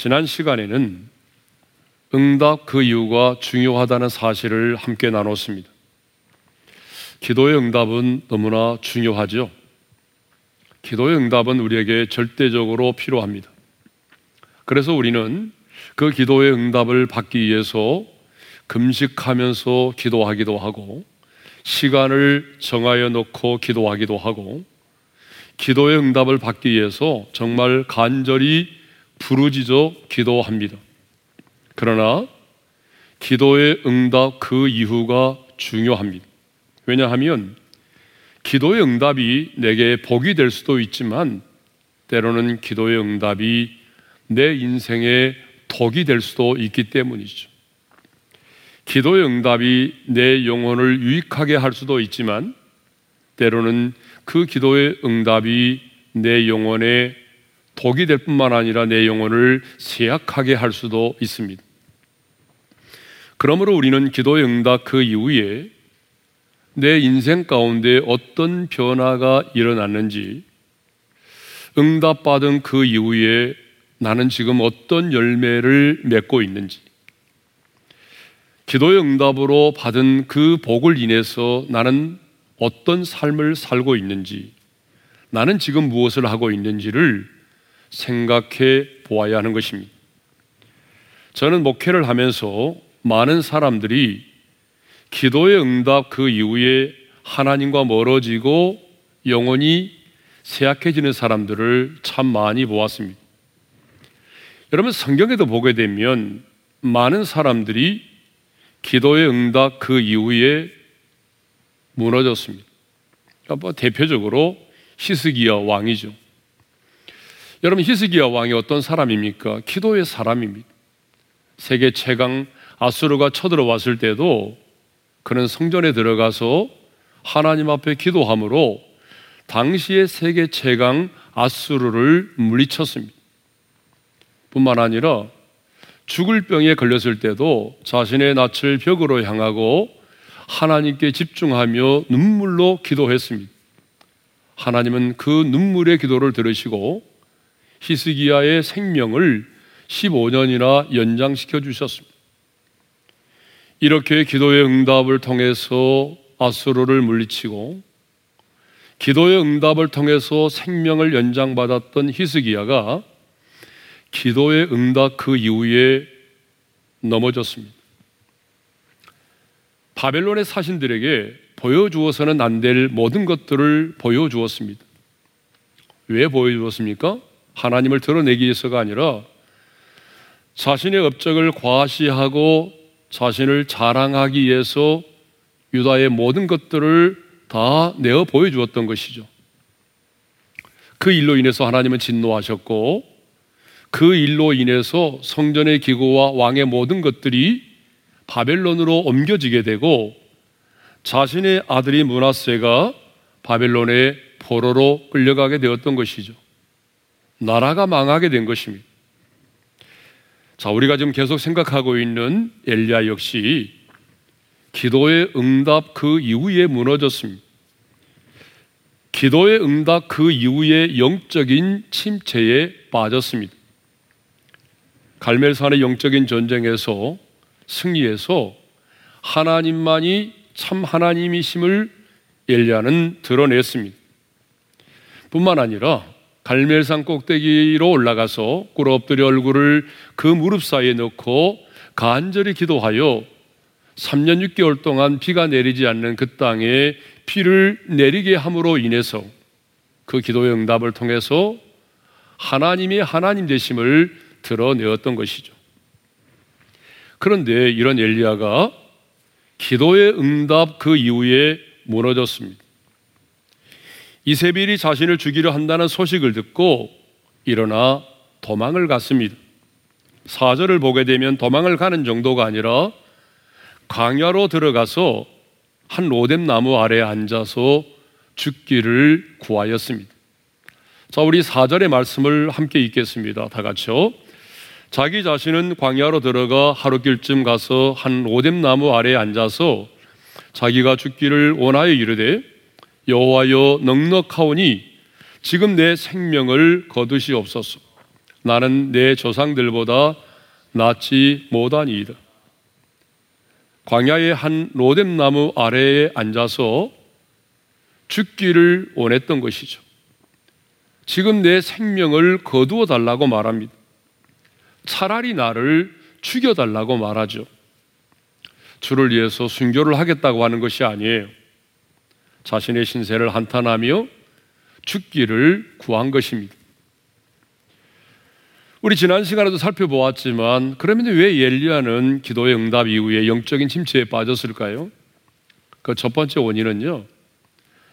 지난 시간에는 응답 그 이유가 중요하다는 사실을 함께 나눴습니다. 기도의 응답은 너무나 중요하죠. 기도의 응답은 우리에게 절대적으로 필요합니다. 그래서 우리는 그 기도의 응답을 받기 위해서 금식하면서 기도하기도 하고 시간을 정하여 놓고 기도하기도 하고 기도의 응답을 받기 위해서 정말 간절히 부르짖어 기도합니다. 그러나 기도의 응답 그 이후가 중요합니다. 왜냐하면 기도의 응답이 내게 복이 될 수도 있지만 때로는 기도의 응답이 내 인생의 독이 될 수도 있기 때문이죠. 기도의 응답이 내 영혼을 유익하게 할 수도 있지만 때로는 그 기도의 응답이 내 영혼에 독이 될 뿐만 아니라 내 영혼을 쇠약하게 할 수도 있습니다. 그러므로 우리는 기도의 응답 그 이후에 내 인생 가운데 어떤 변화가 일어났는지 응답받은 그 이후에 나는 지금 어떤 열매를 맺고 있는지 기도의 응답으로 받은 그 복을 인해서 나는 어떤 삶을 살고 있는지 나는 지금 무엇을 하고 있는지를 생각해 보아야 하는 것입니다. 저는 목회를 하면서 많은 사람들이 기도의 응답 그 이후에 하나님과 멀어지고 영혼이 쇠약해지는 사람들을 참 많이 보았습니다. 여러분 성경에도 보게 되면 많은 사람들이 기도의 응답 그 이후에 무너졌습니다. 뭐 대표적으로 히스기야 왕이죠. 여러분 히스기야 왕이 어떤 사람입니까? 기도의 사람입니다. 세계 최강 아수르가 쳐들어왔을 때도 그는 성전에 들어가서 하나님 앞에 기도함으로 당시의 세계 최강 아수르를 물리쳤습니다. 뿐만 아니라 죽을 병에 걸렸을 때도 자신의 낯을 벽으로 향하고 하나님께 집중하며 눈물로 기도했습니다. 하나님은 그 눈물의 기도를 들으시고 히스기야의 생명을 15년이나 연장시켜 주셨습니다. 이렇게 기도의 응답을 통해서 아수르를 물리치고 기도의 응답을 통해서 생명을 연장받았던 히스기야가 기도의 응답 그 이후에 넘어졌습니다. 바벨론의 사신들에게 보여주어서는 안 될 모든 것들을 보여주었습니다. 왜 보여주었습니까? 하나님을 드러내기 위해서가 아니라 자신의 업적을 과시하고 자신을 자랑하기 위해서 유다의 모든 것들을 다 내어 보여주었던 것이죠. 그 일로 인해서 하나님은 진노하셨고 그 일로 인해서 성전의 기구와 왕의 모든 것들이 바벨론으로 옮겨지게 되고 자신의 아들이 문하세가 바벨론의 포로로 끌려가게 되었던 것이죠. 나라가 망하게 된 것입니다. 자, 우리가 지금 계속 생각하고 있는 엘리야 역시 기도의 응답 그 이후에 무너졌습니다. 기도의 응답 그 이후에 영적인 침체에 빠졌습니다. 갈멜산의 영적인 전쟁에서 승리해서 하나님만이 참 하나님이심을 엘리야는 드러냈습니다. 뿐만 아니라 갈멜산 꼭대기로 올라가서 꿇어 엎드려 얼굴을 그 무릎 사이에 넣고 간절히 기도하여 3년 6개월 동안 비가 내리지 않는 그 땅에 비를 내리게 함으로 인해서 그 기도의 응답을 통해서 하나님이 하나님 되심을 드러내었던 것이죠. 그런데 이런 엘리야가 기도의 응답 그 이후에 무너졌습니다. 이세벨이 자신을 죽이려 한다는 소식을 듣고 일어나 도망을 갔습니다. 사절을 보게 되면 도망을 가는 정도가 아니라 광야로 들어가서 한 로뎀 나무 아래 앉아서 죽기를 구하였습니다. 자, 우리 4절의 말씀을 함께 읽겠습니다. 다 같이요. 자기 자신은 광야로 들어가 하루길쯤 가서 한 오뎀 나무 아래에 앉아서 자기가 죽기를 원하여 이르되 여호와여 넉넉하오니 지금 내 생명을 거두시옵소서. 나는 내 조상들보다 낫지 못하니이다. 광야의 한 로뎀나무 아래에 앉아서 죽기를 원했던 것이죠. 지금 내 생명을 거두어 달라고 말합니다. 차라리 나를 죽여 달라고 말하죠. 주를 위해서 순교를 하겠다고 하는 것이 아니에요. 자신의 신세를 한탄하며 죽기를 구한 것입니다. 우리 지난 시간에도 살펴보았지만 그러면 왜 엘리야는 기도의 응답 이후에 영적인 침체에 빠졌을까요? 그 첫 번째 원인은요.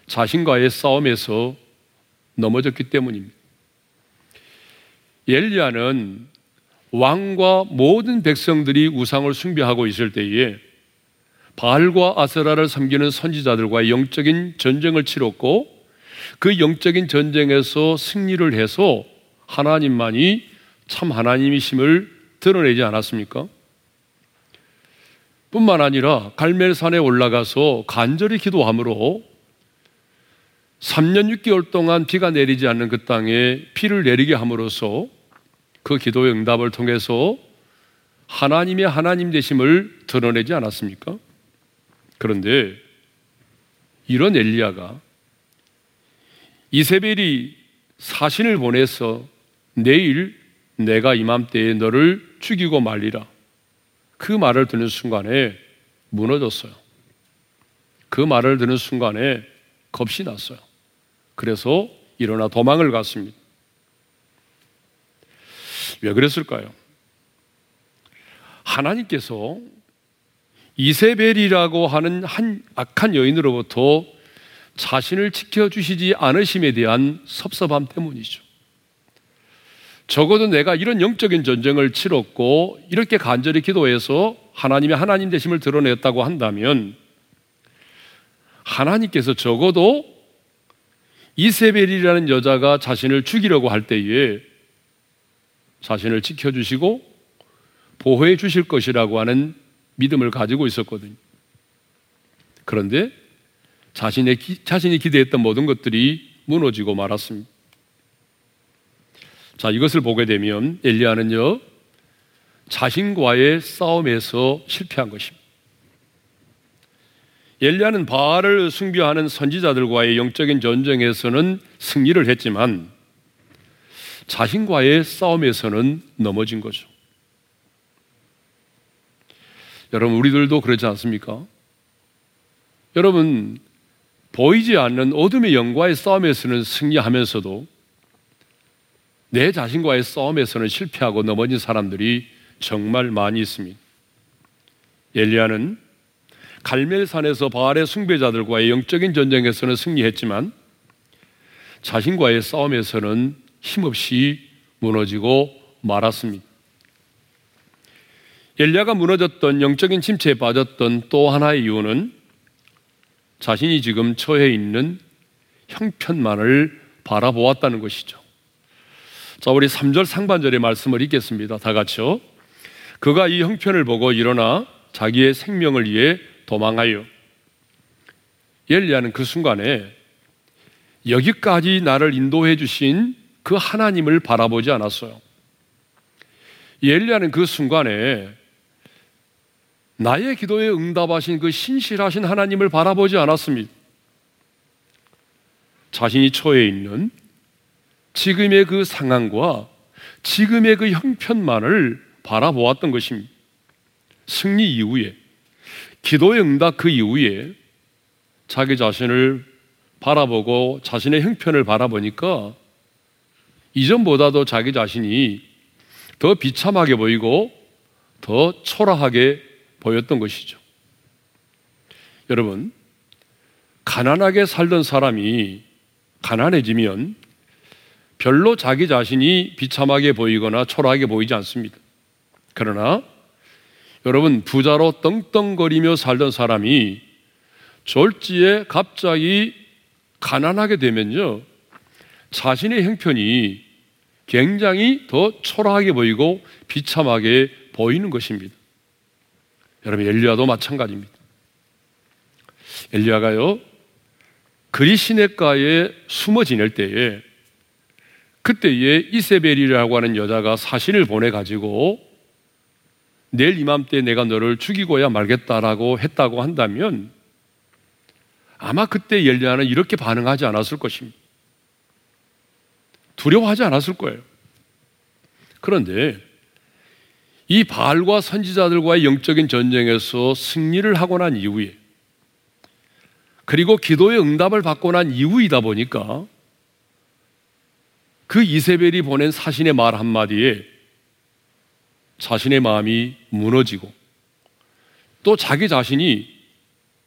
자신과의 싸움에서 넘어졌기 때문입니다. 엘리야는 왕과 모든 백성들이 우상을 숭배하고 있을 때에 바알과 아세라를 섬기는 선지자들과 영적인 전쟁을 치렀고 그 영적인 전쟁에서 승리를 해서 하나님만이 참 하나님이심을 드러내지 않았습니까? 뿐만 아니라 갈멜산에 올라가서 간절히 기도함으로 3년 6개월 동안 비가 내리지 않는 그 땅에 피를 내리게 함으로써 그 기도의 응답을 통해서 하나님의 하나님 되심을 드러내지 않았습니까? 그런데 이런 엘리야가 이세벨이 사신을 보내서 내일 내가 이맘때에 너를 죽이고 말리라. 그 말을 듣는 순간에 무너졌어요. 그 말을 듣는 순간에 겁이 났어요. 그래서 일어나 도망을 갔습니다. 왜 그랬을까요? 하나님께서 이세벨이라고 하는 한 악한 여인으로부터 자신을 지켜주시지 않으심에 대한 섭섭함 때문이죠. 적어도 내가 이런 영적인 전쟁을 치렀고 이렇게 간절히 기도해서 하나님의 하나님 되심을 드러냈다고 한다면 하나님께서 적어도 이세벨이라는 여자가 자신을 죽이려고 할 때에 자신을 지켜주시고 보호해 주실 것이라고 하는 믿음을 가지고 있었거든요. 그런데 자신의, 자신이 기대했던 모든 것들이 무너지고 말았습니다. 자, 이것을 보게 되면 엘리야는요, 자신과의 싸움에서 실패한 것입니다. 엘리야는 바알을 숭배하는 선지자들과의 영적인 전쟁에서는 승리를 했지만 자신과의 싸움에서는 넘어진 거죠. 여러분, 우리들도 그렇지 않습니까? 여러분, 보이지 않는 어둠의 영과의 싸움에서는 승리하면서도 내 자신과의 싸움에서는 실패하고 넘어진 사람들이 정말 많이 있습니다. 엘리야는 갈멜산에서 바알의 숭배자들과의 영적인 전쟁에서는 승리했지만 자신과의 싸움에서는 힘없이 무너지고 말았습니다. 엘리야가 무너졌던 영적인 침체에 빠졌던 또 하나의 이유는 자신이 지금 처해 있는 형편만을 바라보았다는 것이죠. 자, 우리 3절 상반절의 말씀을 읽겠습니다. 다 같이요. 그가 이 형편을 보고 일어나 자기의 생명을 위해 도망하여 엘리야는 그 순간에 여기까지 나를 인도해 주신 그 하나님을 바라보지 않았어요. 엘리야는 그 순간에 나의 기도에 응답하신 그 신실하신 하나님을 바라보지 않았습니다. 자신이 처해 있는 지금의 그 상황과 지금의 그 형편만을 바라보았던 것입니다. 승리 이후에, 기도의 응답 그 이후에 자기 자신을 바라보고 자신의 형편을 바라보니까 이전보다도 자기 자신이 더 비참하게 보이고 더 초라하게 보였던 것이죠. 여러분, 가난하게 살던 사람이 가난해지면 별로 자기 자신이 비참하게 보이거나 초라하게 보이지 않습니다. 그러나 여러분 부자로 떵떵거리며 살던 사람이 졸지에 갑자기 가난하게 되면요 자신의 형편이 굉장히 더 초라하게 보이고 비참하게 보이는 것입니다. 여러분 엘리야도 마찬가지입니다. 엘리야가요 그리 시냇가에 숨어 지낼 때에 그때에 이세벨이라고 하는 여자가 사신을 보내 가지고 내일 이맘때 내가 너를 죽이고야 말겠다라고 했다고 한다면 아마 그때 엘리야는 이렇게 반응하지 않았을 것입니다. 두려워하지 않았을 거예요. 그런데 이 바알과 선지자들과의 영적인 전쟁에서 승리를 하고 난 이후에 그리고 기도의 응답을 받고 난 이후이다 보니까 그 이세벨이 보낸 사신의 말 한마디에 자신의 마음이 무너지고 또 자기 자신이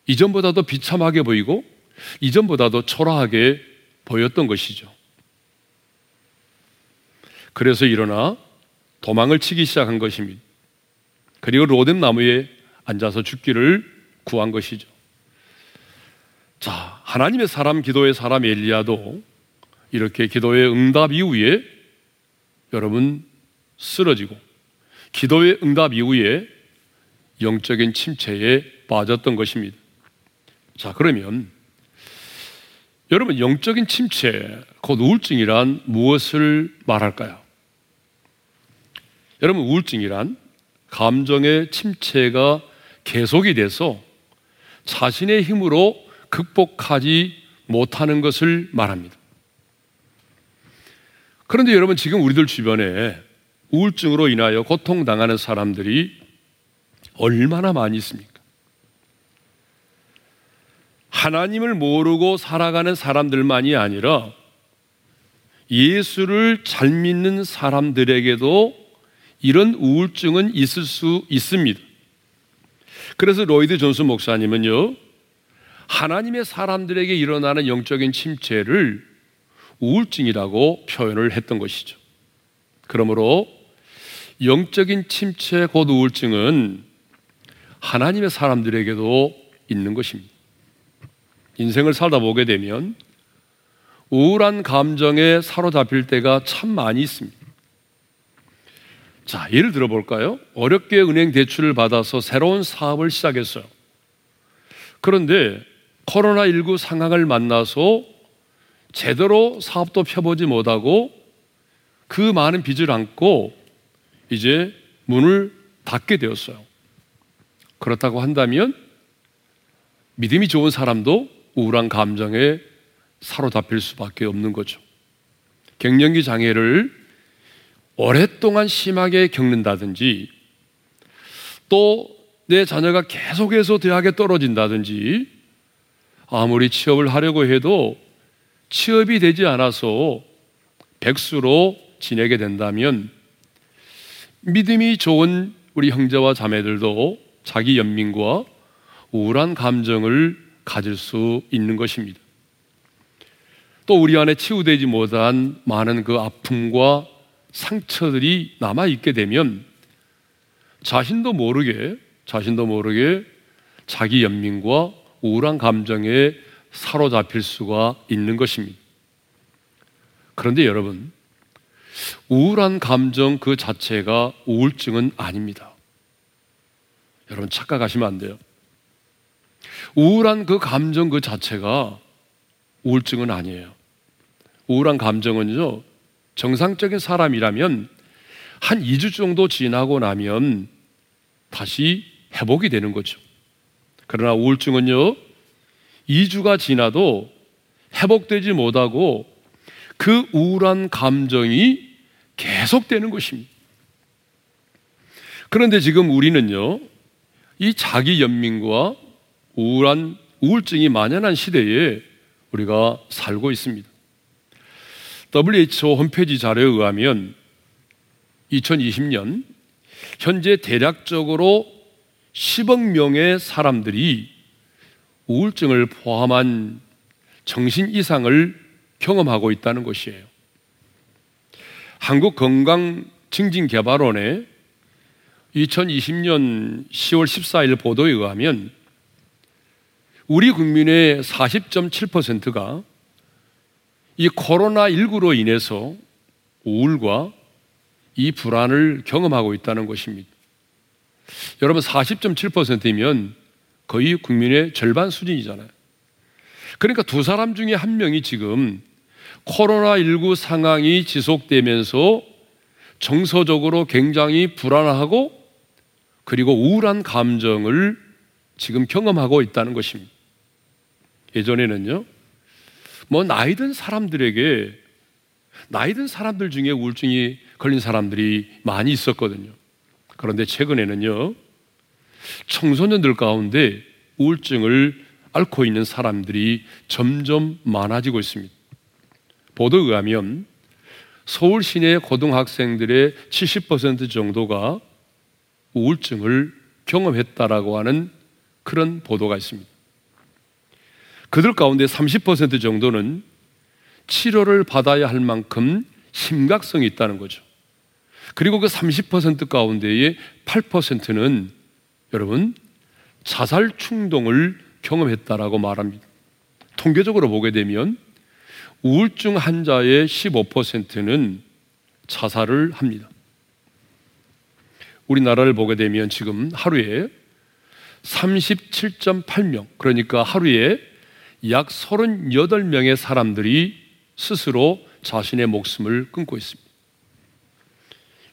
이전보다도 비참하게 보이고 이전보다도 초라하게 보였던 것이죠. 그래서 일어나 도망을 치기 시작한 것입니다. 그리고 로뎀 나무에 앉아서 죽기를 구한 것이죠. 자, 하나님의 사람 기도의 사람 엘리야도 이렇게 기도의 응답 이후에 여러분 쓰러지고 기도의 응답 이후에 영적인 침체에 빠졌던 것입니다. 자, 그러면 여러분 영적인 침체, 곧 우울증이란 무엇을 말할까요? 여러분 우울증이란 감정의 침체가 계속이 돼서 자신의 힘으로 극복하지 못하는 것을 말합니다. 그런데 여러분 지금 우리들 주변에 우울증으로 인하여 고통당하는 사람들이 얼마나 많이 있습니까? 하나님을 모르고 살아가는 사람들만이 아니라 예수를 잘 믿는 사람들에게도 이런 우울증은 있을 수 있습니다. 그래서 로이드 존스 목사님은요, 하나님의 사람들에게 일어나는 영적인 침체를 우울증이라고 표현을 했던 것이죠. 그러므로 영적인 침체 곧 우울증은 하나님의 사람들에게도 있는 것입니다. 인생을 살다 보게 되면 우울한 감정에 사로잡힐 때가 참 많이 있습니다. 자, 예를 들어 볼까요? 어렵게 은행 대출을 받아서 새로운 사업을 시작했어요. 그런데 코로나19 상황을 만나서 제대로 사업도 펴보지 못하고 그 많은 빚을 안고 이제 문을 닫게 되었어요. 그렇다고 한다면 믿음이 좋은 사람도 우울한 감정에 사로잡힐 수밖에 없는 거죠. 갱년기 장애를 오랫동안 심하게 겪는다든지 또 내 자녀가 계속해서 대학에 떨어진다든지 아무리 취업을 하려고 해도 취업이 되지 않아서 백수로 지내게 된다면 믿음이 좋은 우리 형제와 자매들도 자기 연민과 우울한 감정을 가질 수 있는 것입니다. 또 우리 안에 치유되지 못한 많은 그 아픔과 상처들이 남아 있게 되면 자신도 모르게 자신도 모르게 자기 연민과 우울한 감정에 사로잡힐 수가 있는 것입니다. 그런데 여러분, 우울한 감정 그 자체가 우울증은 아닙니다. 여러분 착각하시면 안 돼요. 우울한 그 감정 그 자체가 우울증은 아니에요. 우울한 감정은요, 정상적인 사람이라면 한 2주 정도 지나고 나면 다시 회복이 되는 거죠. 그러나 우울증은요, 2주가 지나도 회복되지 못하고 그 우울한 감정이 계속되는 것입니다. 그런데 지금 우리는요, 이 자기 연민과 우울한 우울증이 만연한 시대에 우리가 살고 있습니다. WHO 홈페이지 자료에 의하면 2020년 현재 대략적으로 10억 명의 사람들이 우울증을 포함한 정신 이상을 경험하고 있다는 것이에요. 한국건강증진개발원의 2020년 10월 14일 보도에 의하면 우리 국민의 40.7%가 이 코로나19로 인해서 우울과 이 불안을 경험하고 있다는 것입니다. 여러분 40.7%이면 거의 국민의 절반 수준이잖아요. 그러니까 두 사람 중에 한 명이 지금 코로나19 상황이 지속되면서 정서적으로 굉장히 불안하고 그리고 우울한 감정을 지금 경험하고 있다는 것입니다. 예전에는요, 뭐 나이 든 사람들에게 나이 든 사람들 중에 우울증이 걸린 사람들이 많이 있었거든요. 그런데 최근에는요, 청소년들 가운데 우울증을 앓고 있는 사람들이 점점 많아지고 있습니다. 보도에 의하면 서울 시내 고등학생들의 70% 정도가 우울증을 경험했다라고 하는 그런 보도가 있습니다. 그들 가운데 30% 정도는 치료를 받아야 할 만큼 심각성이 있다는 거죠. 그리고 그 30% 가운데의 8%는 여러분 자살 충동을 경험했다라고 말합니다. 통계적으로 보게 되면 우울증 환자의 15%는 자살을 합니다. 우리나라를 보게 되면 지금 하루에 37.8명, 그러니까 하루에 약 38명의 사람들이 스스로 자신의 목숨을 끊고 있습니다.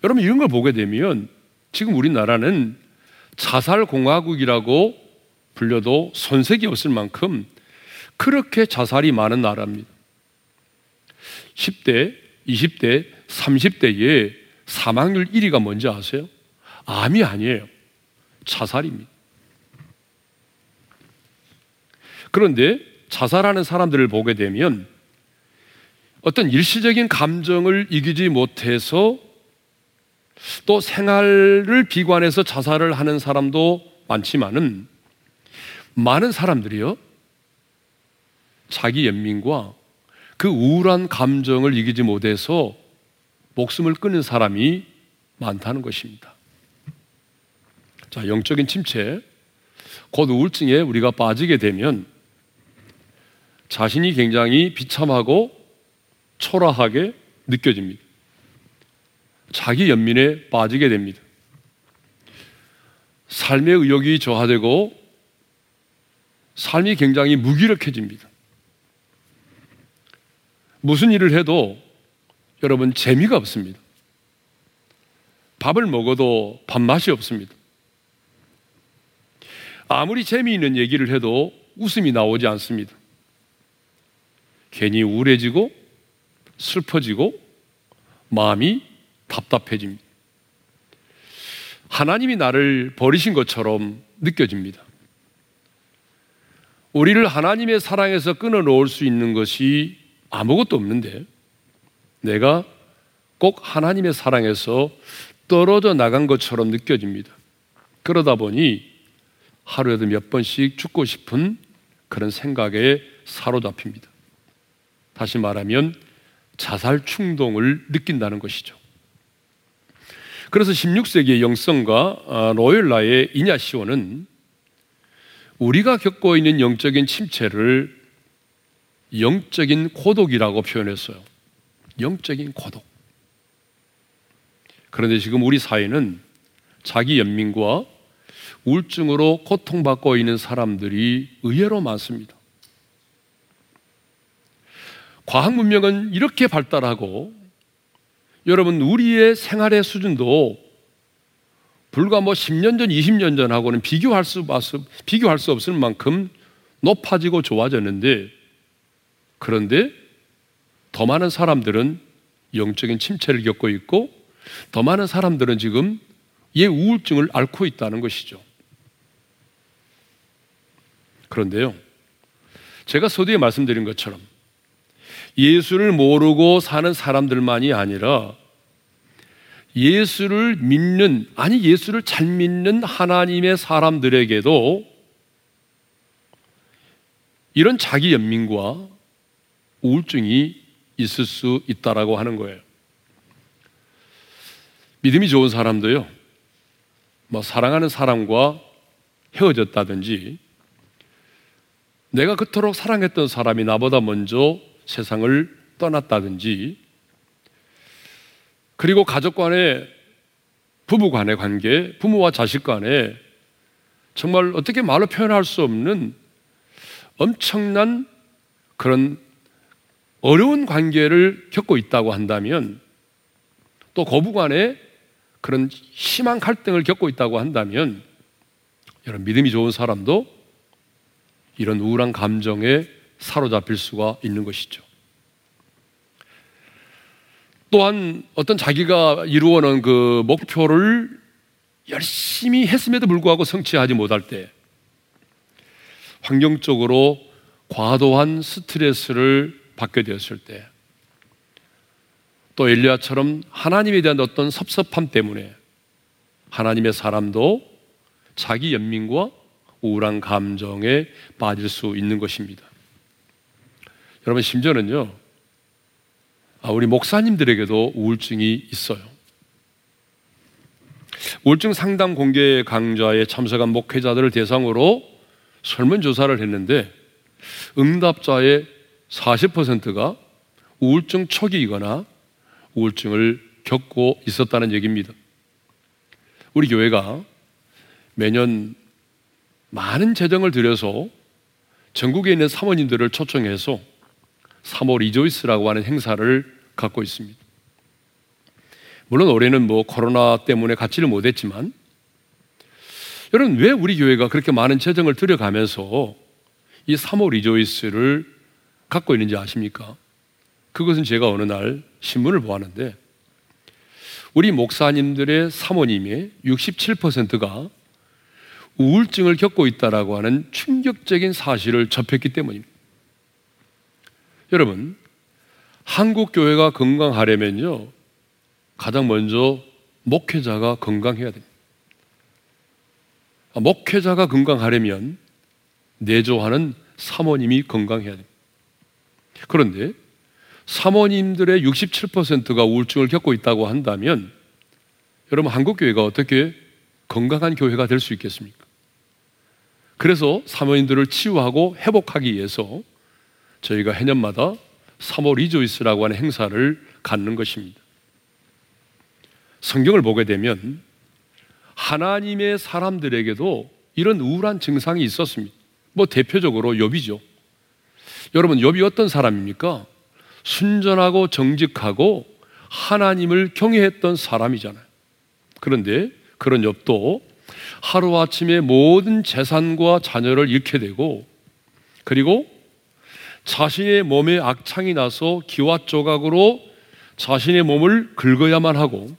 여러분, 이런 걸 보게 되면 지금 우리나라는 자살 공화국이라고 불려도 손색이 없을 만큼 그렇게 자살이 많은 나라입니다. 10대, 20대, 30대에 사망률 1위가 뭔지 아세요? 암이 아니에요. 자살입니다. 그런데 자살하는 사람들을 보게 되면 어떤 일시적인 감정을 이기지 못해서 또 생활을 비관해서 자살을 하는 사람도 많지만은 많은 사람들이요 자기 연민과 그 우울한 감정을 이기지 못해서 목숨을 끊는 사람이 많다는 것입니다. 자, 영적인 침체, 곧 우울증에 우리가 빠지게 되면 자신이 굉장히 비참하고 초라하게 느껴집니다. 자기 연민에 빠지게 됩니다. 삶의 의욕이 저하되고 삶이 굉장히 무기력해집니다. 무슨 일을 해도 여러분 재미가 없습니다. 밥을 먹어도 밥맛이 없습니다. 아무리 재미있는 얘기를 해도 웃음이 나오지 않습니다. 괜히 우울해지고 슬퍼지고 마음이 답답해집니다. 하나님이 나를 버리신 것처럼 느껴집니다. 우리를 하나님의 사랑에서 끊어 놓을 수 있는 것이 아무것도 없는데 내가 꼭 하나님의 사랑에서 떨어져 나간 것처럼 느껴집니다. 그러다 보니 하루에도 몇 번씩 죽고 싶은 그런 생각에 사로잡힙니다. 다시 말하면 자살 충동을 느낀다는 것이죠. 그래서 16세기의 영성가 아, 로열라의 이냐시오는 우리가 겪고 있는 영적인 침체를 영적인 고독이라고 표현했어요. 영적인 고독. 그런데 지금 우리 사회는 자기 연민과 우울증으로 고통받고 있는 사람들이 의외로 많습니다. 과학 문명은 이렇게 발달하고 여러분 우리의 생활의 수준도 불과 뭐 10년 전, 20년 전하고는 비교할 수, 비교할 수 없을 만큼 높아지고 좋아졌는데 그런데 더 많은 사람들은 영적인 침체를 겪고 있고 더 많은 사람들은 지금 예 우울증을 앓고 있다는 것이죠. 그런데요. 제가 서두에 말씀드린 것처럼 예수를 모르고 사는 사람들만이 아니라 예수를 믿는, 아니 예수를 잘 믿는 하나님의 사람들에게도 이런 자기 연민과 우울증이 있을 수 있다라고 하는 거예요. 믿음이 좋은 사람도요, 뭐 사랑하는 사람과 헤어졌다든지, 내가 그토록 사랑했던 사람이 나보다 먼저 세상을 떠났다든지, 그리고 가족 간의 부부 간의 관계, 부모와 자식 간에 정말 어떻게 말로 표현할 수 없는 엄청난 그런 어려운 관계를 겪고 있다고 한다면 또 거부간에 그런 심한 갈등을 겪고 있다고 한다면 여러분 믿음이 좋은 사람도 이런 우울한 감정에 사로잡힐 수가 있는 것이죠. 또한 어떤 자기가 이루어놓은 그 목표를 열심히 했음에도 불구하고 성취하지 못할 때 환경적으로 과도한 스트레스를 받게 되었을 때 또 엘리야처럼 하나님에 대한 어떤 섭섭함 때문에 하나님의 사람도 자기 연민과 우울한 감정에 빠질 수 있는 것입니다. 여러분 심지어는요. 아, 우리 목사님들에게도 우울증이 있어요. 우울증 상담 공개 강좌에 참석한 목회자들을 대상으로 설문조사를 했는데 응답자의 40%가 우울증 초기이거나 우울증을 겪고 있었다는 얘기입니다. 우리 교회가 매년 많은 재정을 들여서 전국에 있는 사모님들을 초청해서 3월 이조이스라고 하는 행사를 갖고 있습니다. 물론 올해는 뭐 코로나 때문에 갖지를 못했지만 여러분 왜 우리 교회가 그렇게 많은 재정을 들여가면서 이 3월 리조이스를 갖고 있는지 아십니까? 그것은 제가 어느 날 신문을 보았는데 우리 목사님들의 사모님의 67%가 우울증을 겪고 있다라고 하는 충격적인 사실을 접했기 때문입니다. 여러분, 한국 교회가 건강하려면요, 가장 먼저 목회자가 건강해야 됩니다. 목회자가 건강하려면 내조하는 사모님이 건강해야 됩니다. 그런데 사모님들의 67%가 우울증을 겪고 있다고 한다면 여러분 한국 교회가 어떻게 건강한 교회가 될 수 있겠습니까? 그래서 사모님들을 치유하고 회복하기 위해서 저희가 해년마다 3월 리조이스라고 하는 행사를 갖는 것입니다. 성경을 보게 되면 하나님의 사람들에게도 이런 우울한 증상이 있었습니다. 뭐 대표적으로 욥이죠. 여러분 욥이 어떤 사람입니까? 순전하고 정직하고 하나님을 경외했던 사람이잖아요. 그런데 그런 욥도 하루아침에 모든 재산과 자녀를 잃게 되고 그리고 자신의 몸에 악창이 나서 기와 조각으로 자신의 몸을 긁어야만 하고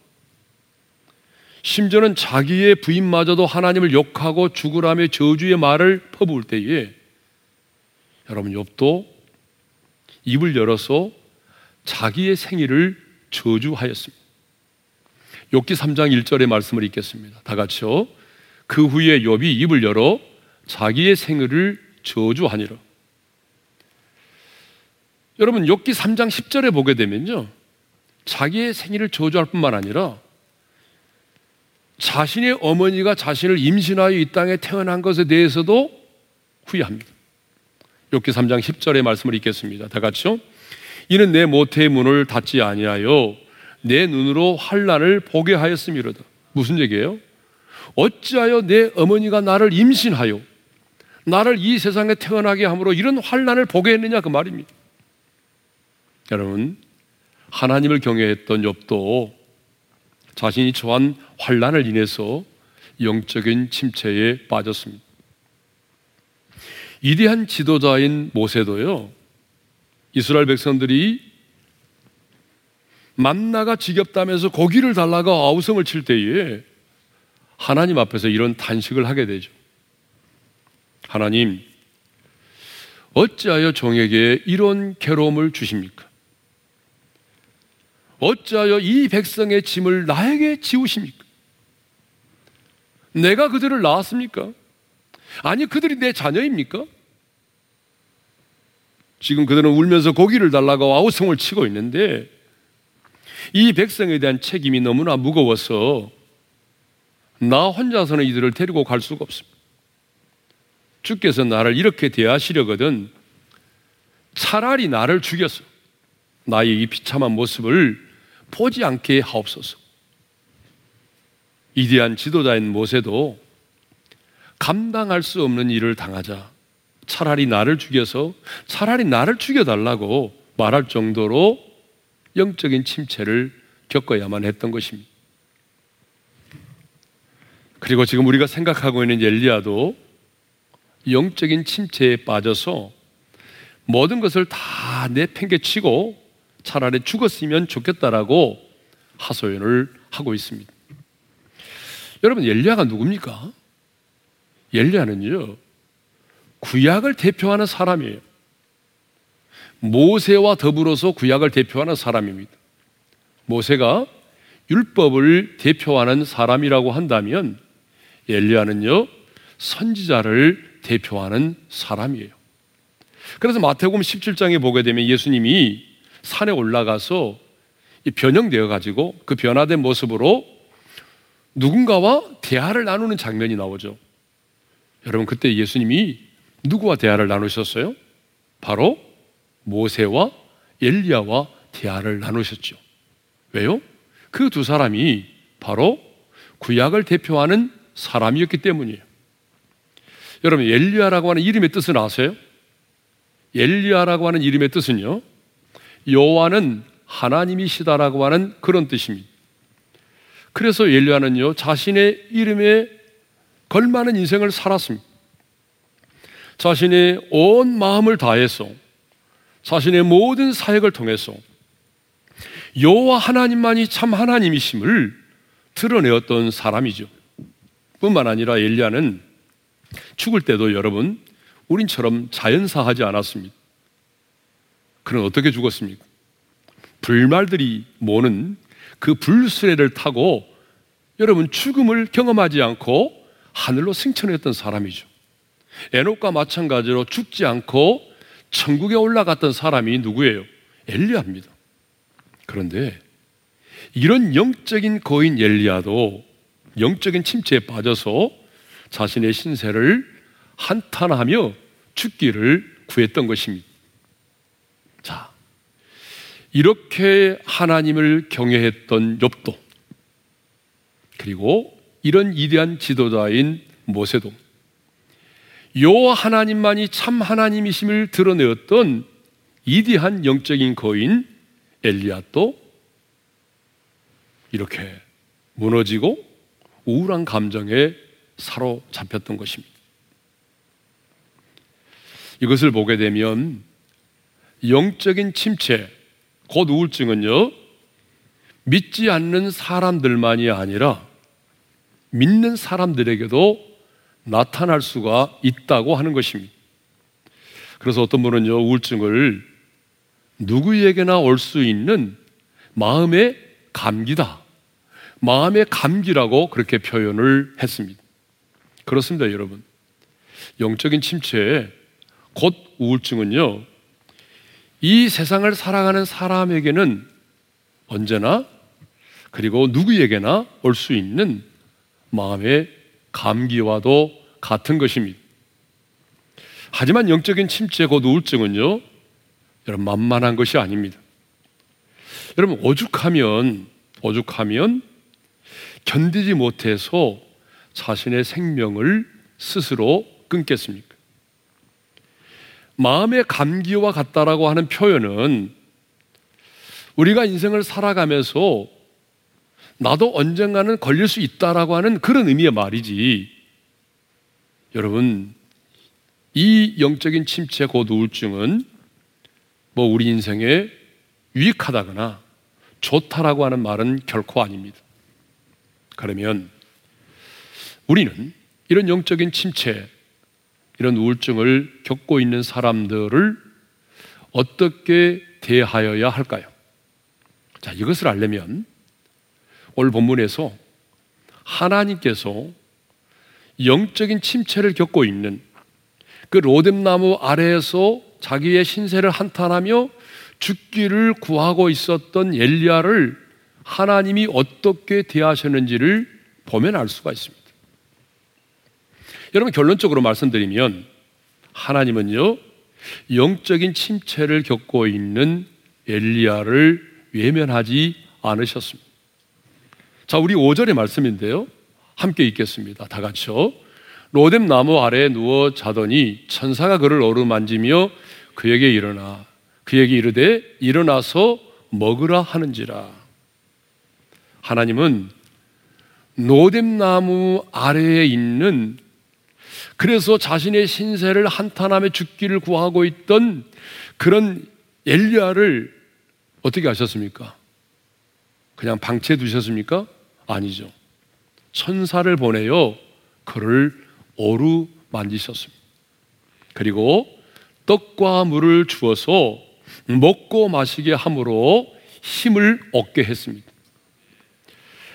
심지어는 자기의 부인마저도 하나님을 욕하고 죽으라며 저주의 말을 퍼부을 때에 여러분 욥도 입을 열어서 자기의 생일을 저주하였습니다. 욥기 3장 1절의 말씀을 읽겠습니다. 다 같이요. 그 후에 욥이 입을 열어 자기의 생일을 저주하니라. 여러분 욥기 3장 10절에 보게 되면요. 자기의 생일을 저주할 뿐만 아니라 자신의 어머니가 자신을 임신하여 이 땅에 태어난 것에 대해서도 후회합니다. 욥기 3장 10절의 말씀을 읽겠습니다. 다 같이요. 이는 내 모태의 문을 닫지 아니하여 내 눈으로 환란을 보게 하였음이로다. 무슨 얘기예요? 어찌하여 내 어머니가 나를 임신하여 나를 이 세상에 태어나게 함으로 이런 환란을 보게 했느냐 그 말입니다. 여러분 하나님을 경외했던 욥도 자신이 처한 환란을 인해서 영적인 침체에 빠졌습니다. 이대한 지도자인 모세도요. 이스라엘 백성들이 만나가 지겹다면서 고기를 달라가 아우성을 칠 때에 하나님 앞에서 이런 단식을 하게 되죠. 하나님, 어찌하여 종에게 이런 괴로움을 주십니까? 어찌하여 이 백성의 짐을 나에게 지우십니까? 내가 그들을 낳았습니까? 아니, 그들이 내 자녀입니까? 지금 그들은 울면서 고기를 달라고 아우성을 치고 있는데 이 백성에 대한 책임이 너무나 무거워서 나 혼자서는 이들을 데리고 갈 수가 없습니다. 주께서 나를 이렇게 대하시려거든 차라리 나를 죽여서 나의 이 비참한 모습을 보지 않게 하옵소서. 이대한 지도자인 모세도 감당할 수 없는 일을 당하자 차라리 나를 죽여서 차라리 나를 죽여달라고 말할 정도로 영적인 침체를 겪어야만 했던 것입니다. 그리고 지금 우리가 생각하고 있는 엘리야도 영적인 침체에 빠져서 모든 것을 다 내팽개치고 차라리 죽었으면 좋겠다라고 하소연을 하고 있습니다. 여러분 엘리야가 누굽니까? 엘리야는요 구약을 대표하는 사람이에요. 모세와 더불어서 구약을 대표하는 사람입니다. 모세가 율법을 대표하는 사람이라고 한다면 엘리야는요 선지자를 대표하는 사람이에요. 그래서 마태복음 17장에 보게 되면 예수님이 산에 올라가서 변형되어 가지고 그 변화된 모습으로 누군가와 대화를 나누는 장면이 나오죠. 여러분 그때 예수님이 누구와 대화를 나누셨어요? 바로 모세와 엘리야와 대화를 나누셨죠. 왜요? 그 두 사람이 바로 구약을 대표하는 사람이었기 때문이에요. 여러분 엘리야라고 하는 이름의 뜻은 아세요? 엘리야라고 하는 이름의 뜻은요. 여호와는 하나님이시다라고 하는 그런 뜻입니다. 그래서 엘리야는요 자신의 이름에 걸맞는 인생을 살았습니다. 자신의 온 마음을 다해서 자신의 모든 사역을 통해서 여호와 하나님만이 참 하나님이심을 드러내었던 사람이죠. 뿐만 아니라 엘리야는 죽을 때도 여러분 우린처럼 자연사하지 않았습니다. 그는 어떻게 죽었습니까? 불말들이 모는 그 불수레를 타고 여러분 죽음을 경험하지 않고 하늘로 승천했던 사람이죠. 에녹과 마찬가지로 죽지 않고 천국에 올라갔던 사람이 누구예요? 엘리야입니다. 그런데 이런 영적인 거인 엘리야도 영적인 침체에 빠져서 자신의 신세를 한탄하며 죽기를 구했던 것입니다. 자, 이렇게 하나님을 경외했던 욥도 그리고 이런 위대한 지도자인 모세도 요 하나님만이 참 하나님이심을 드러내었던 이디한 영적인 거인 엘리야도 이렇게 무너지고 우울한 감정에 사로잡혔던 것입니다. 이것을 보게 되면 영적인 침체, 곧 우울증은요, 믿지 않는 사람들만이 아니라 믿는 사람들에게도 나타날 수가 있다고 하는 것입니다. 그래서 어떤 분은요, 우울증을 누구에게나 올 수 있는 마음의 감기다. 마음의 감기라고 그렇게 표현을 했습니다. 그렇습니다, 여러분. 영적인 침체, 곧 우울증은요, 이 세상을 살아가는 사람에게는 언제나 그리고 누구에게나 올 수 있는 마음의 감기와도 같은 것입니다. 하지만 영적인 침체 곧 우울증은요, 여러분 만만한 것이 아닙니다. 여러분 오죽하면 오죽하면 견디지 못해서 자신의 생명을 스스로 끊겠습니까? 마음의 감기와 같다라고 하는 표현은 우리가 인생을 살아가면서 나도 언젠가는 걸릴 수 있다라고 하는 그런 의미의 말이지. 여러분, 이 영적인 침체 곧 우울증은 뭐 우리 인생에 유익하다거나 좋다라고 하는 말은 결코 아닙니다. 그러면 우리는 이런 영적인 침체, 이런 우울증을 겪고 있는 사람들을 어떻게 대하여야 할까요? 자, 이것을 알려면 오늘 본문에서 하나님께서 영적인 침체를 겪고 있는 그 로뎀나무 아래에서 자기의 신세를 한탄하며 죽기를 구하고 있었던 엘리야를 하나님이 어떻게 대하셨는지를 보면 알 수가 있습니다. 여러분 결론적으로 말씀드리면 하나님은요 영적인 침체를 겪고 있는 엘리야를 외면하지 않으셨습니다. 자, 우리 5절의 말씀인데요. 함께 읽겠습니다. 다 같이요. 로뎀 나무 아래에 누워 자더니 천사가 그를 어루만지며 그에게 일어나 그에게 이르되 일어나서 먹으라 하는지라. 하나님은 노뎀나무 아래에 있는 그래서 자신의 신세를 한탄함에 죽기를 구하고 있던 그런 엘리야를 어떻게 하셨습니까? 그냥 방치해 두셨습니까? 아니죠. 천사를 보내요. 그를 오루 만지셨습니다. 그리고 떡과 물을 주어서 먹고 마시게 함으로 힘을 얻게 했습니다.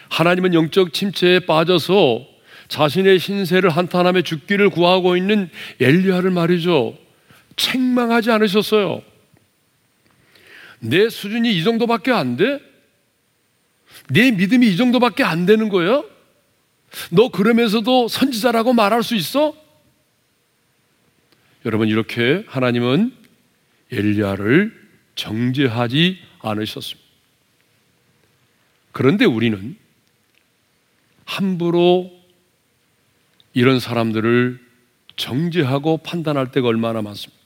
하나님은 영적 침체에 빠져서 자신의 신세를 한탄함에 죽기를 구하고 있는 엘리야를 말이죠. 책망하지 않으셨어요. 내 수준이 이 정도밖에 안 돼? 내 믿음이 이 정도밖에 안 되는 거예요? 너 그러면서도 선지자라고 말할 수 있어? 여러분 이렇게 하나님은 엘리야를 정죄하지 않으셨습니다. 그런데 우리는 함부로 이런 사람들을 정죄하고 판단할 때가 얼마나 많습니다.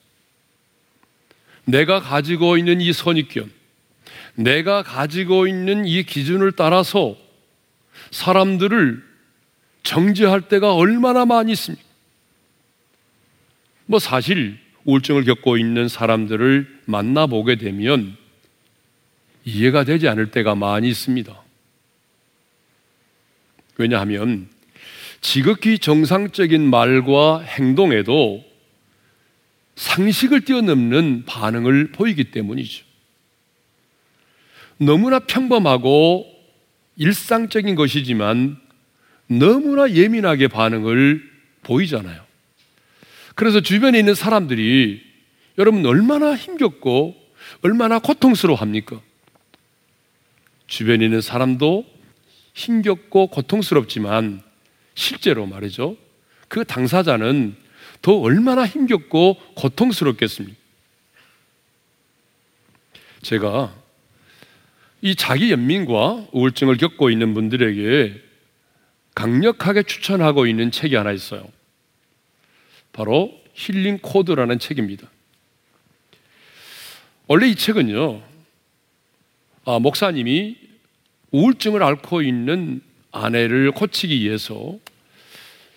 내가 가지고 있는 이 선입견, 내가 가지고 있는 이 기준을 따라서 사람들을 정죄할 때가 얼마나 많이 있습니까? 뭐 사실 우울증을 겪고 있는 사람들을 만나보게 되면 이해가 되지 않을 때가 많이 있습니다. 왜냐하면 지극히 정상적인 말과 행동에도 상식을 뛰어넘는 반응을 보이기 때문이죠. 너무나 평범하고 일상적인 것이지만 너무나 예민하게 반응을 보이잖아요. 그래서 주변에 있는 사람들이 여러분 얼마나 힘겹고 얼마나 고통스러워 합니까? 주변에 있는 사람도 힘겹고 고통스럽지만 실제로 말이죠. 그 당사자는 더 얼마나 힘겹고 고통스럽겠습니까? 제가 이 자기 연민과 우울증을 겪고 있는 분들에게 강력하게 추천하고 있는 책이 하나 있어요. 바로 힐링 코드라는 책입니다. 원래 이 책은요, 아, 목사님이 우울증을 앓고 있는 아내를 고치기 위해서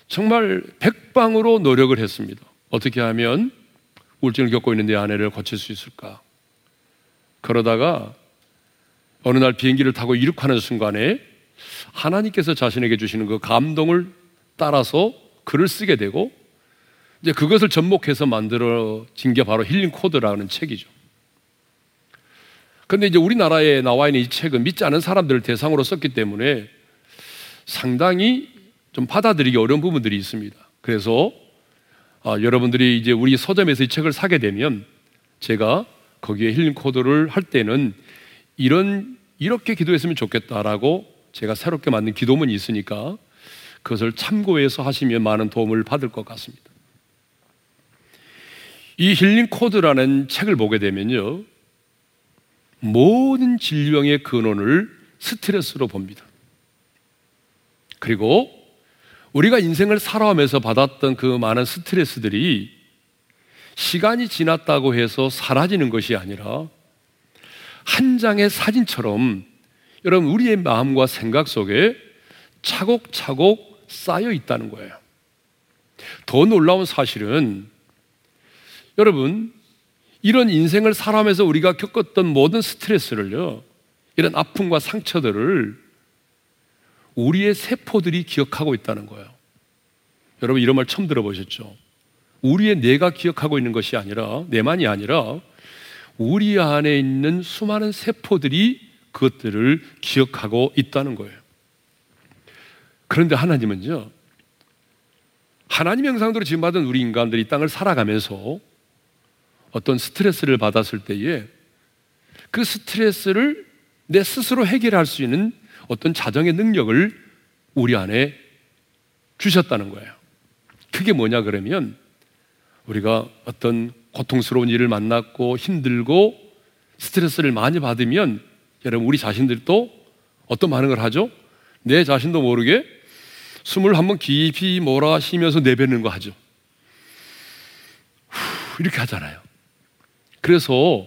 정말 백방으로 노력을 했습니다. 어떻게 하면 우울증을 겪고 있는 내 아내를 고칠 수 있을까? 그러다가 어느 날 비행기를 타고 이륙하는 순간에 하나님께서 자신에게 주시는 그 감동을 따라서 글을 쓰게 되고 이제 그것을 접목해서 만들어진 게 바로 힐링 코드라는 책이죠. 근데 이제 우리나라에 나와 있는 이 책은 믿지 않은 사람들을 대상으로 썼기 때문에 상당히 좀 받아들이기 어려운 부분들이 있습니다. 그래서 아, 여러분들이 이제 우리 서점에서 이 책을 사게 되면 제가 거기에 힐링 코드를 할 때는 이런 이렇게 기도했으면 좋겠다라고 제가 새롭게 만든 기도문이 있으니까 그것을 참고해서 하시면 많은 도움을 받을 것 같습니다. 이 힐링 코드라는 책을 보게 되면요. 모든 질병의 근원을 스트레스로 봅니다. 그리고 우리가 인생을 살아오면서 받았던 그 많은 스트레스들이 시간이 지났다고 해서 사라지는 것이 아니라 한 장의 사진처럼 여러분 우리의 마음과 생각 속에 차곡차곡 쌓여 있다는 거예요. 더 놀라운 사실은 여러분, 이런 인생을 살아면서 우리가 겪었던 모든 스트레스를요, 이런 아픔과 상처들을 우리의 세포들이 기억하고 있다는 거예요. 여러분, 이런 말 처음 들어보셨죠? 우리의 뇌가 기억하고 있는 것이 아니라, 내만이 아니라, 우리 안에 있는 수많은 세포들이 그것들을 기억하고 있다는 거예요. 그런데 하나님은요, 하나님 형상대로 지음받은 우리 인간들이 땅을 살아가면서 어떤 스트레스를 받았을 때에 그 스트레스를 내 스스로 해결할 수 있는 어떤 자정의 능력을 우리 안에 주셨다는 거예요. 그게 뭐냐 그러면 우리가 어떤 고통스러운 일을 만났고 힘들고 스트레스를 많이 받으면 여러분 우리 자신들도 어떤 반응을 하죠? 내 자신도 모르게 숨을 한번 깊이 몰아 쉬면서 내뱉는 거 하죠. 이렇게 하잖아요. 그래서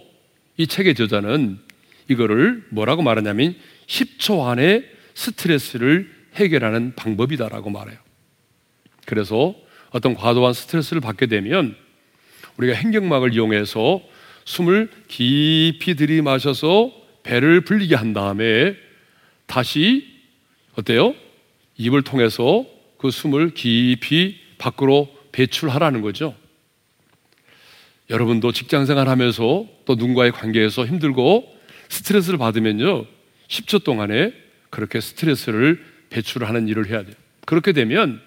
이 책의 저자는 이거를 뭐라고 말하냐면 10초 안에 스트레스를 해결하는 방법이다라고 말해요. 그래서 어떤 과도한 스트레스를 받게 되면 우리가 행경막을 이용해서 숨을 깊이 들이마셔서 배를 불리게 한 다음에 다시 어때요? 입을 통해서 그 숨을 깊이 밖으로 배출하라는 거죠. 여러분도 직장 생활 하면서 또 누군가의 관계에서 힘들고 스트레스를 받으면요. 10초 동안에 그렇게 스트레스를 배출하는 일을 해야 돼요. 그렇게 되면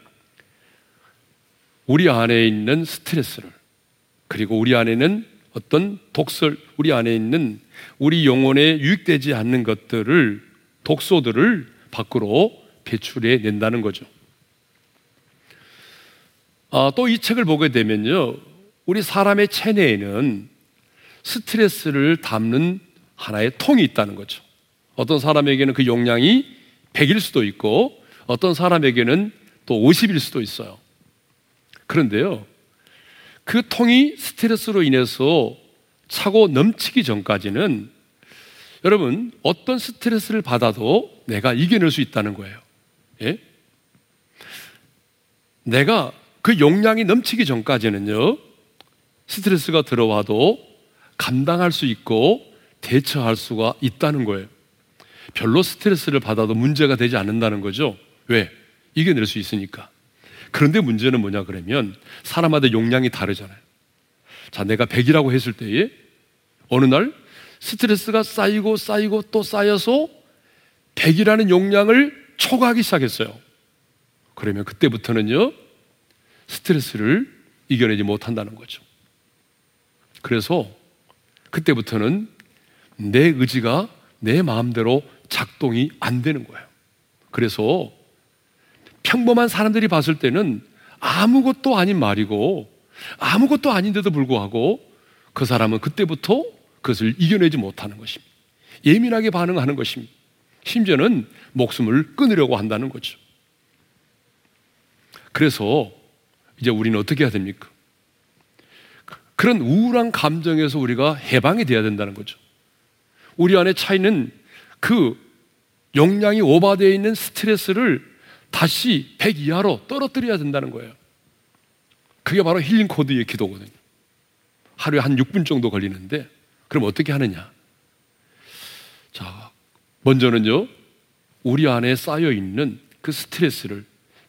우리 안에 있는 스트레스를 그리고 우리 안에는 어떤 독설, 우리 안에 있는 우리 영혼에 유익되지 않는 것들을 독소들을 밖으로 배출해 낸다는 거죠. 아, 또 이 책을 보게 되면요. 우리 사람의 체내에는 스트레스를 담는 하나의 통이 있다는 거죠. 어떤 사람에게는 그 용량이 100일 수도 있고 어떤 사람에게는 또 50일 수도 있어요. 그런데요. 그 통이 스트레스로 인해서 차고 넘치기 전까지는 여러분 어떤 스트레스를 받아도 내가 이겨낼 수 있다는 거예요. 예? 내가 그 용량이 넘치기 전까지는요 스트레스가 들어와도 감당할 수 있고 대처할 수가 있다는 거예요. 별로 스트레스를 받아도 문제가 되지 않는다는 거죠. 왜? 이겨낼 수 있으니까. 그런데 문제는 뭐냐 그러면 사람마다 용량이 다르잖아요. 자, 내가 100이라고 했을 때에 어느 날 스트레스가 쌓이고 쌓이고 또 쌓여서 100이라는 용량을 초과하기 시작했어요. 그러면 그때부터는요, 스트레스를 이겨내지 못한다는 거죠. 그래서 그때부터는 내 의지가 내 마음대로 작동이 안 되는 거예요. 그래서 평범한 사람들이 봤을 때는 아무것도 아닌 말이고 아무것도 아닌데도 불구하고 그 사람은 그때부터 그것을 이겨내지 못하는 것입니다. 예민하게 반응하는 것입니다. 심지어는 목숨을 끊으려고 한다는 거죠. 그래서 이제 우리는 어떻게 해야 됩니까? 그런 우울한 감정에서 우리가 해방이 돼야 된다는 거죠. 우리 안에 차 있는 그 용량이 오버되어 있는 스트레스를 다시 100 이하로 떨어뜨려야 된다는 거예요. 그게 바로 힐링 코드의 기도거든요. 하루에 한 6분 정도 걸리는데, 그럼 어떻게 하느냐? 자, 먼저는요, 우리 안에 쌓여 있는 그 스트레스를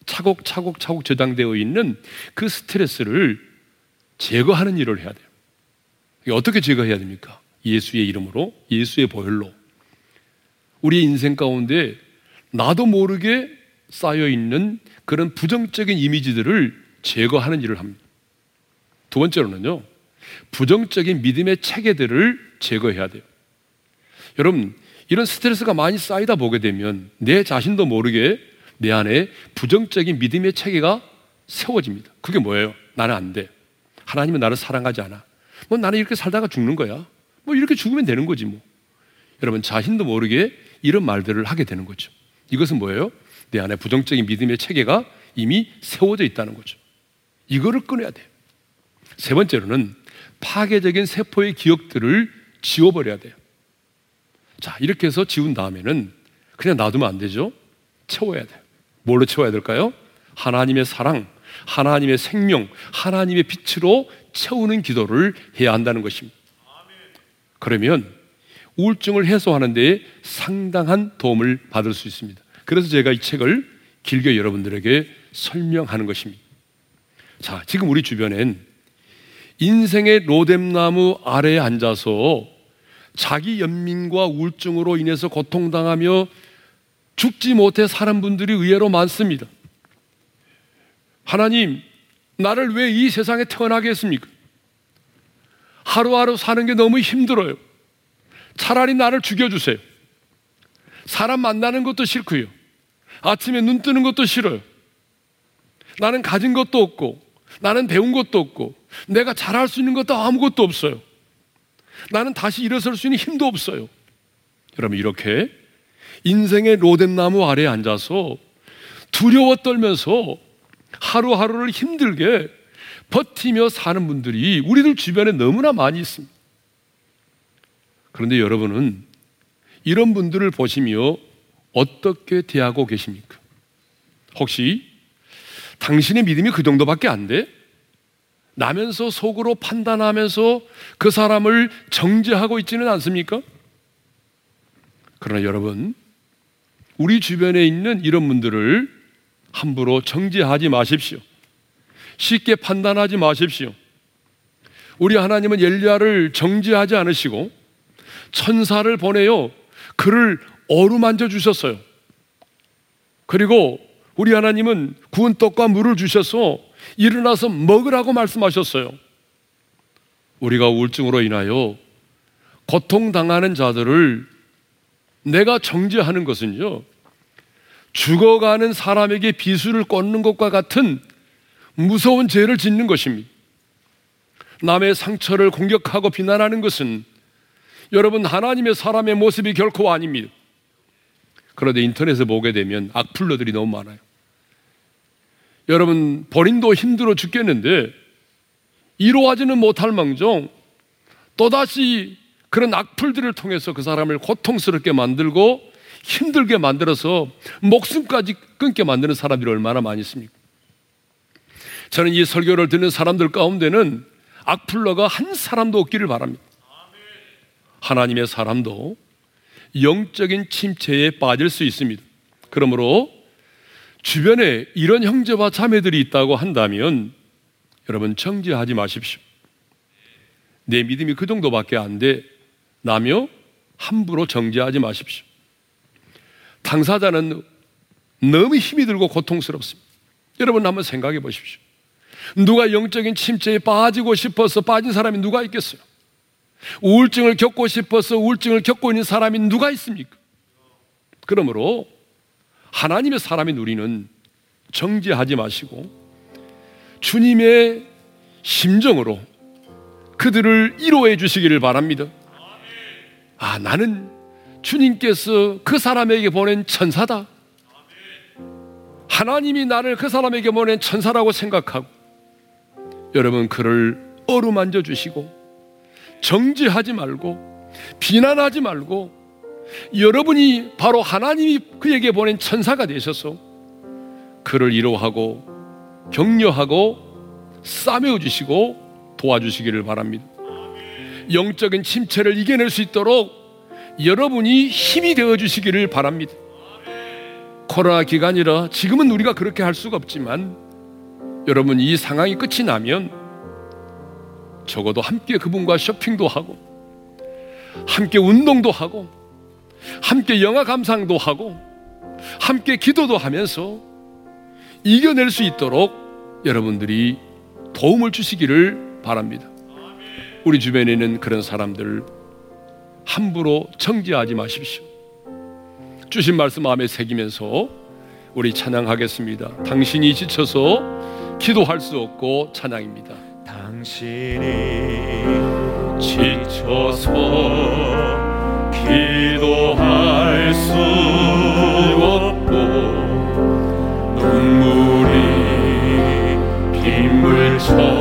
차곡차곡 차곡 저장되어 있는 그 스트레스를 제거하는 일을 해야 돼요. 어떻게 제거해야 됩니까? 예수의 이름으로, 예수의 보혈로. 우리 인생 가운데 나도 모르게 쌓여 있는 그런 부정적인 이미지들을 제거하는 일을 합니다. 두 번째로는요, 부정적인 믿음의 체계들을 제거해야 돼요. 여러분, 이런 스트레스가 많이 쌓이다 보게 되면 내 자신도 모르게 내 안에 부정적인 믿음의 체계가 세워집니다. 그게 뭐예요? 나는 안 돼. 하나님은 나를 사랑하지 않아. 뭐 나는 이렇게 살다가 죽는 거야. 뭐 이렇게 죽으면 되는 거지 뭐. 여러분 자신도 모르게 이런 말들을 하게 되는 거죠. 이것은 뭐예요? 내 안에 부정적인 믿음의 체계가 이미 세워져 있다는 거죠. 이거를 끊어야 돼요. 세 번째로는 파괴적인 세포의 기억들을 지워버려야 돼요. 자, 이렇게 해서 지운 다음에는 그냥 놔두면 안 되죠. 채워야 돼요. 뭘로 채워야 될까요? 하나님의 사랑, 하나님의 생명, 하나님의 빛으로 채우는 기도를 해야 한다는 것입니다. 그러면 우울증을 해소하는 데 상당한 도움을 받을 수 있습니다. 그래서 제가 이 책을 길게 여러분들에게 설명하는 것입니다. 자, 지금 우리 주변엔 인생의 로뎀나무 아래에 앉아서 자기 연민과 우울증으로 인해서 고통당하며 죽지 못해 사는 분들이 의외로 많습니다. 하나님, 나를 왜 이 세상에 태어나게 했습니까? 하루하루 사는 게 너무 힘들어요. 차라리 나를 죽여주세요. 사람 만나는 것도 싫고요. 아침에 눈 뜨는 것도 싫어요. 나는 가진 것도 없고, 나는 배운 것도 없고, 내가 잘할 수 있는 것도 아무것도 없어요. 나는 다시 일어설 수 있는 힘도 없어요. 여러분, 이렇게 인생의 로뎀나무 아래에 앉아서 두려워 떨면서 하루하루를 힘들게 버티며 사는 분들이 우리들 주변에 너무나 많이 있습니다. 그런데 여러분은 이런 분들을 보시며 어떻게 대하고 계십니까? 혹시 당신의 믿음이 그 정도밖에 안 돼? 나면서 속으로 판단하면서 그 사람을 정죄하고 있지는 않습니까? 그러나 여러분, 우리 주변에 있는 이런 분들을 함부로 정죄하지 마십시오. 쉽게 판단하지 마십시오. 우리 하나님은 엘리야를 정죄하지 않으시고 천사를 보내요. 그를 어루만져 주셨어요. 그리고 우리 하나님은 구운 떡과 물을 주셔서 일어나서 먹으라고 말씀하셨어요. 우리가 우울증으로 인하여 고통당하는 자들을 내가 정죄하는 것은요, 죽어가는 사람에게 비수를 꽂는 것과 같은 무서운 죄를 짓는 것입니다. 남의 상처를 공격하고 비난하는 것은 여러분 하나님의 사람의 모습이 결코 아닙니다. 그런데 인터넷에 보게 되면 악플러들이 너무 많아요. 여러분 본인도 힘들어 죽겠는데 이루어지는 못할 망정 또다시 그런 악플들을 통해서 그 사람을 고통스럽게 만들고 힘들게 만들어서 목숨까지 끊게 만드는 사람들이 얼마나 많이 있습니까? 저는 이 설교를 듣는 사람들 가운데는 악플러가 한 사람도 없기를 바랍니다. 하나님의 사람도 영적인 침체에 빠질 수 있습니다. 그러므로 주변에 이런 형제와 자매들이 있다고 한다면 여러분 정지하지 마십시오. 내 믿음이 그 정도밖에 안 돼. 나며 함부로 정지하지 마십시오. 당사자는 너무 힘이 들고 고통스럽습니다. 여러분 한번 생각해 보십시오. 누가 영적인 침체에 빠지고 싶어서 빠진 사람이 누가 있겠어요? 우울증을 겪고 싶어서 우울증을 겪고 있는 사람이 누가 있습니까? 그러므로 하나님의 사람인 우리는 정지하지 마시고 주님의 심정으로 그들을 이로해 주시기를 바랍니다. 아, 나는 주님께서 그 사람에게 보낸 천사다. 하나님이 나를 그 사람에게 보낸 천사라고 생각하고 여러분 그를 어루만져 주시고 정지하지 말고 비난하지 말고 여러분이 바로 하나님이 그에게 보낸 천사가 되셔서 그를 위로하고 격려하고 싸매어 주시고 도와주시기를 바랍니다. 영적인 침체를 이겨낼 수 있도록 여러분이 힘이 되어 주시기를 바랍니다. 코로나 기간이라 지금은 우리가 그렇게 할 수가 없지만 여러분 이 상황이 끝이 나면 적어도 함께 그분과 쇼핑도 하고 함께 운동도 하고 함께 영화 감상도 하고 함께 기도도 하면서 이겨낼 수 있도록 여러분들이 도움을 주시기를 바랍니다. 우리 주변에 있는 그런 사람들 함부로 정지하지 마십시오. 주신 말씀 마음에 새기면서 우리 찬양하겠습니다. 당신이 지쳐서 기도할 수 없고 찬양입니다. 당신이 지쳐서 기도할 수 없고 눈물이 빗물처럼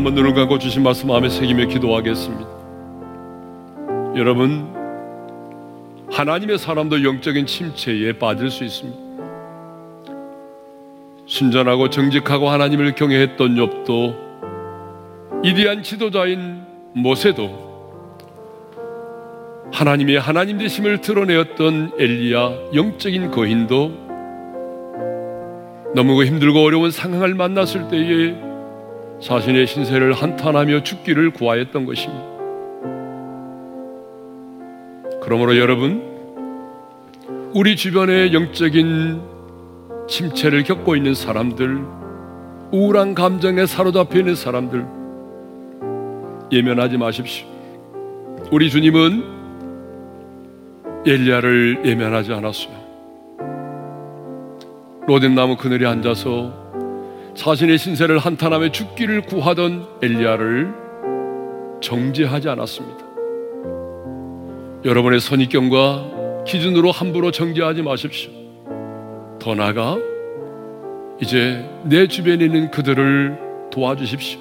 한번 눈을 감고 주신 말씀 마음에 새기며 기도하겠습니다. 여러분, 하나님의 사람도 영적인 침체에 빠질 수 있습니다. 순전하고 정직하고 하나님을 경외했던 욥도 이디한 지도자인 모세도 하나님의 하나님 되심을 드러내었던 엘리야 영적인 거인도 너무 힘들고 어려운 상황을 만났을 때에 자신의 신세를 한탄하며 죽기를 구하였던 것입니다. 그러므로 여러분, 우리 주변에 영적인 침체를 겪고 있는 사람들, 우울한 감정에 사로잡혀 있는 사람들, 예면하지 마십시오. 우리 주님은 엘리야를 예면하지 않았어요. 로뎀나무 그늘에 앉아서 자신의 신세를 한탄하며 죽기를 구하던 엘리야를 정죄하지 않았습니다. 여러분의 선입견과 기준으로 함부로 정죄하지 마십시오. 더 나아가 이제 내 주변에 있는 그들을 도와주십시오.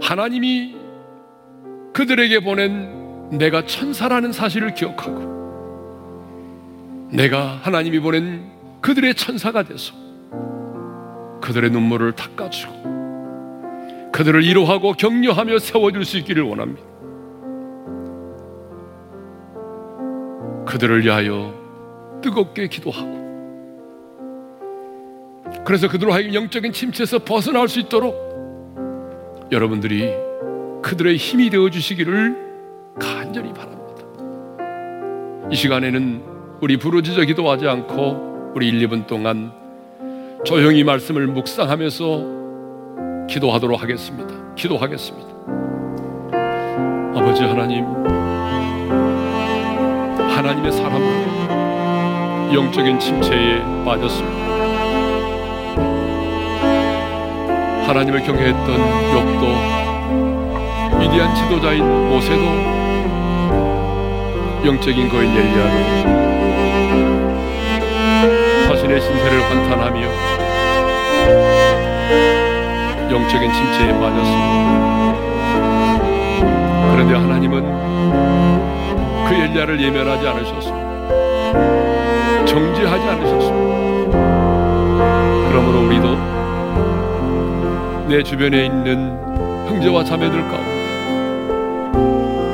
하나님이 그들에게 보낸 내가 천사라는 사실을 기억하고 내가 하나님이 보낸 그들의 천사가 돼서 그들의 눈물을 닦아주고 그들을 위로하고 격려하며 세워줄 수 있기를 원합니다. 그들을 위하여 뜨겁게 기도하고 그래서 그들로 하여금 영적인 침체에서 벗어날 수 있도록 여러분들이 그들의 힘이 되어 주시기를 간절히 바랍니다. 이 시간에는 우리 부르짖어 기도하지 않고 우리 1, 2분 동안 조용히 말씀을 묵상하면서 기도하도록 하겠습니다. 기도하겠습니다. 아버지 하나님, 하나님의 사람은 영적인 침체에 빠졌습니다. 하나님을 경외했던 욥도 위대한 지도자인 모세도 영적인 거인 엘리야도 자신의 신세를 환탄하며 영적인 침체에 빠졌습니다. 그런데 하나님은 그 엘리야를 예면하지 않으셨습니다. 정지하지 않으셨습니다. 그러므로 우리도 내 주변에 있는 형제와 자매들 가운데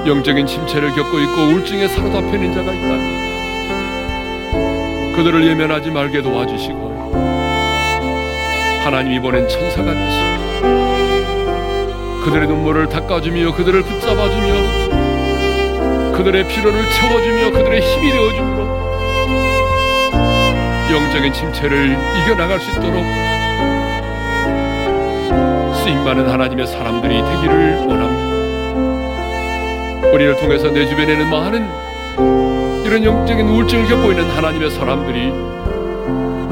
영적인 침체를 겪고 있고 우울증에 사로잡혀 있는 자가 있다면 그들을 예면하지 말게 도와주시고 하나님이 보낸 천사가 되시고 그들의 눈물을 닦아주며 그들을 붙잡아주며 그들의 피로를 채워주며 그들의 힘이 되어주므로 영적인 침체를 이겨나갈 수 있도록 쓰임 많은 하나님의 사람들이 되기를 원합니다. 우리를 통해서 내 주변에는 많은 이런 영적인 우울증을 겪고 있는 하나님의 사람들이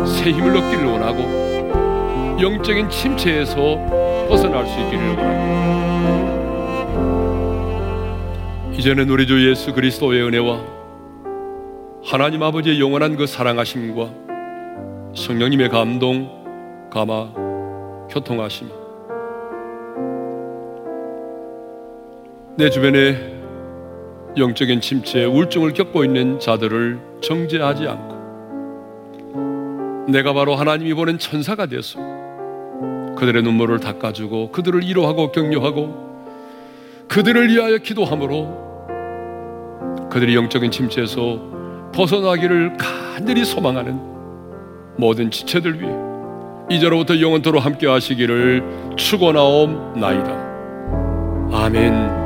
새 힘을 얻기를 원하고 영적인 침체에서 벗어날 수 있기를 원합니다. 이제는 우리 주 예수 그리스도의 은혜와 하나님 아버지의 영원한 그 사랑하심과 성령님의 감동, 감화, 교통하심 내 주변에 영적인 침체, 우울증을 겪고 있는 자들을 정죄하지 않고 내가 바로 하나님이 보낸 천사가 되었습니다. 그들의 눈물을 닦아주고 그들을 위로하고 격려하고 그들을 위하여 기도함으로 그들이 영적인 침체에서 벗어나기를 간절히 소망하는 모든 지체들 위해 이제로부터 영원토로 함께 하시기를 축원하옵나이다. 아멘.